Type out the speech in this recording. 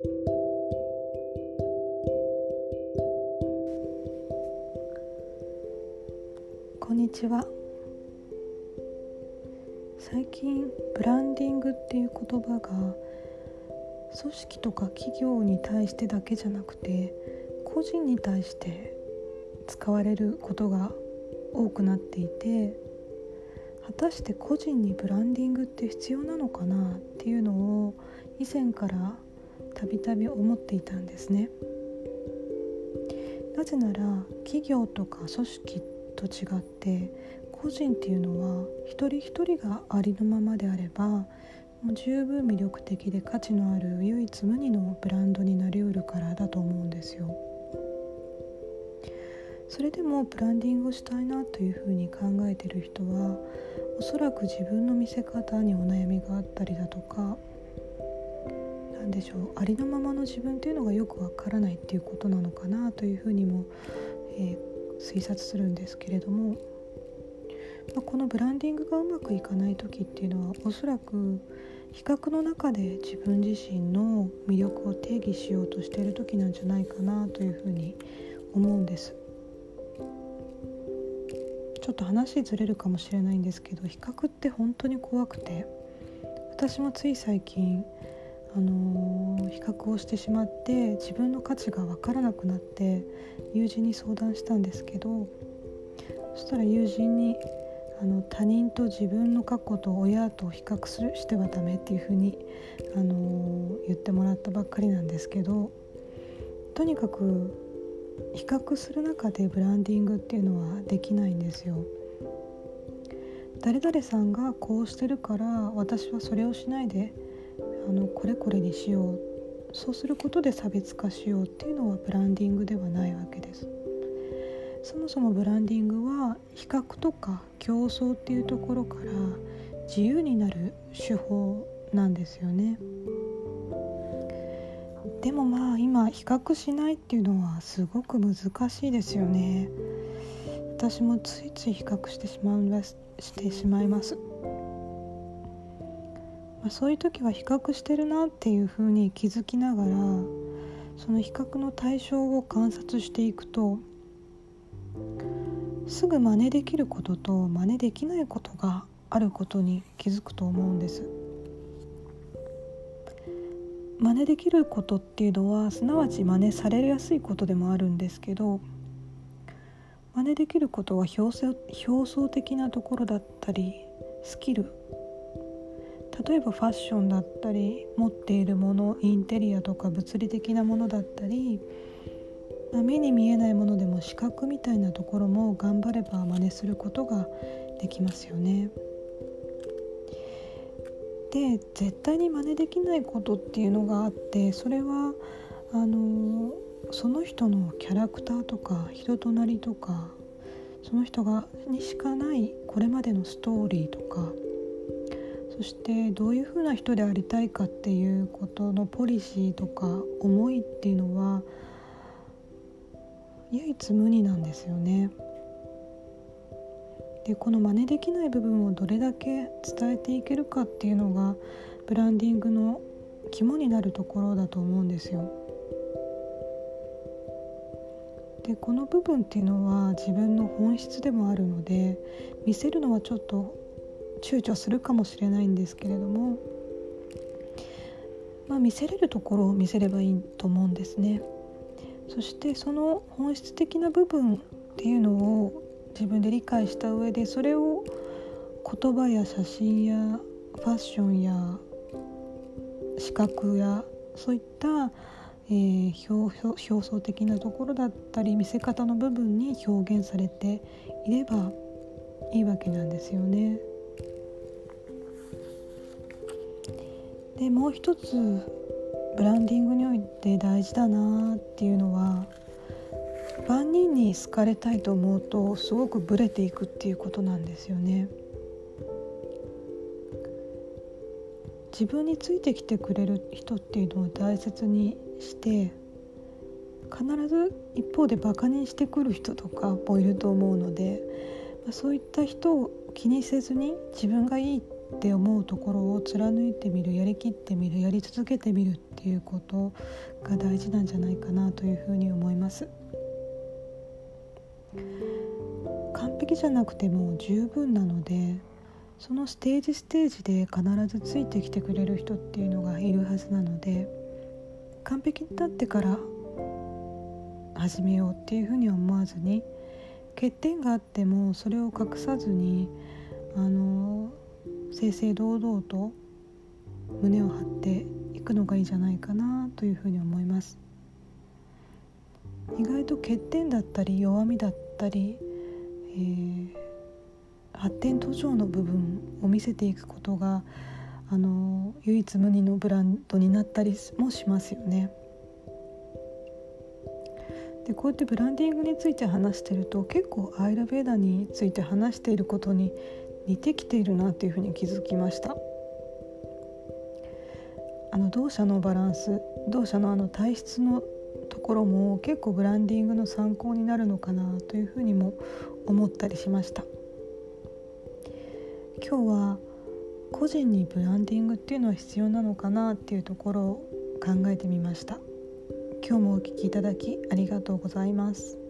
こんにちは。最近ブランディングっていう言葉が組織とか企業に対してだけじゃなくて個人に対して使われることが多くなっていて果たして個人にブランディングって必要なのかなっていうのを以前からたびたび思っていたんですね。なぜなら企業とか組織と違って個人っていうのは一人一人がありのままであればもう十分魅力的で価値のある唯一無二のブランドになりうるからだと思うんですよ。それでもブランディングをしたいなというふうに考えてる人はおそらく自分の見せ方にお悩みがあったりだとか何でしょうありのままの自分っていうのがよくわからないっていうことなのかなというふうにも、えー、推察するんですけれども、まあ、このブランディングがうまくいかない時っていうのはおそらく比較の中で自分自身の魅力を定義しようとしている時なんじゃないかなというふうに思うんです。ちょっと話ずれるかもしれないんですけど比較って本当に怖くて私もつい最近、あの、比較をしてしまって自分の価値が分からなくなって友人に相談したんですけどそしたら友人にあの他人と自分の過去と親と比較するしてはダメっていうふうに、あの、言ってもらったばっかりなんですけどとにかく比較する中でブランディングっていうのはできないんですよ。誰々さんがこうしてるから私はそれをしないであのこれこれにしようそうすることで差別化しようっていうのはブランディングではないわけです。そもそもブランディングは比較とか競争っていうところから自由になる手法なんですよね。でもまあ今比較しないっていうのはすごく難しいですよね私もついつい比較してしまうしてしまいます、まあ、そういう時は比較してるなっていうふうに気づきながらその比較の対象を観察していくとすぐ真似できることと真似できないことがあることに気づくと思うんです。真似できることっていうのはすなわち真似されやすいことでもあるんですけど真似できることは表層表層的なところだったりスキル例えばファッションだったり持っているものインテリアとか物理的なものだったり、ま、目に見えないものでも視覚みたいなところも頑張れば真似することができますよね。で絶対に真似できないことっていうのがあってそれはあのその人のキャラクターとか人となりとかその人がにしかないこれまでのストーリーとかそしてどういうふうな人でありたいかっていうことのポリシーとか思いっていうのは唯一無二なんですよね。でこの真似できない部分をどれだけ伝えていけるかっていうのがブランディングの肝になるところだと思うんですよ。でこの部分っていうのは自分の本質でもあるので見せるのはちょっと躊躇するかもしれないんですけれども、まあ、見せれるところを見せればいいと思うんですね。そしてその本質的な部分っていうのを自分で理解した上でそれを言葉や写真やファッションや視覚やそういった、えー、表表層的なところだったり見せ方の部分に表現されていればいいわけなんですよね。でもう一つブランディングにおいて大事だなっていうのは万人に好かれたいと思うとすごくブレていくっていうことなんですよね。自分についてきてくれる人っていうのを大切にして必ず一方でバカにしてくる人とかもいると思うので、ま、そういった人を気にせずに自分がいいってって思うところを貫いてみるやりきってみるやり続けてみるっていうことが大事なんじゃないかなというふうに思います。完璧じゃなくても十分なのでそのステージステージで必ずついてきてくれる人っていうのがいるはずなので完璧になってから始めようっていうふうには思わずに欠点があってもそれを隠さずにあの正々堂々と胸を張っていくのがいいんじゃないかなというふうに思います意外と欠点だったり弱みだったり、えー、発展途上の部分を見せていくことがあの唯一無二のブランドになったりもしますよね。でこうやってブランディングについて話してると結構アイルベーダについて話していることに似てきているなというふうに気づきました。あの同社のバランス同社のあの体質のところも結構ブランディングの参考になるのかなというふうにも思ったりしました。今日は個人にブランディングっていうのは必要なのかなっていうところを考えてみました。今日もお聴きいただきありがとうございます。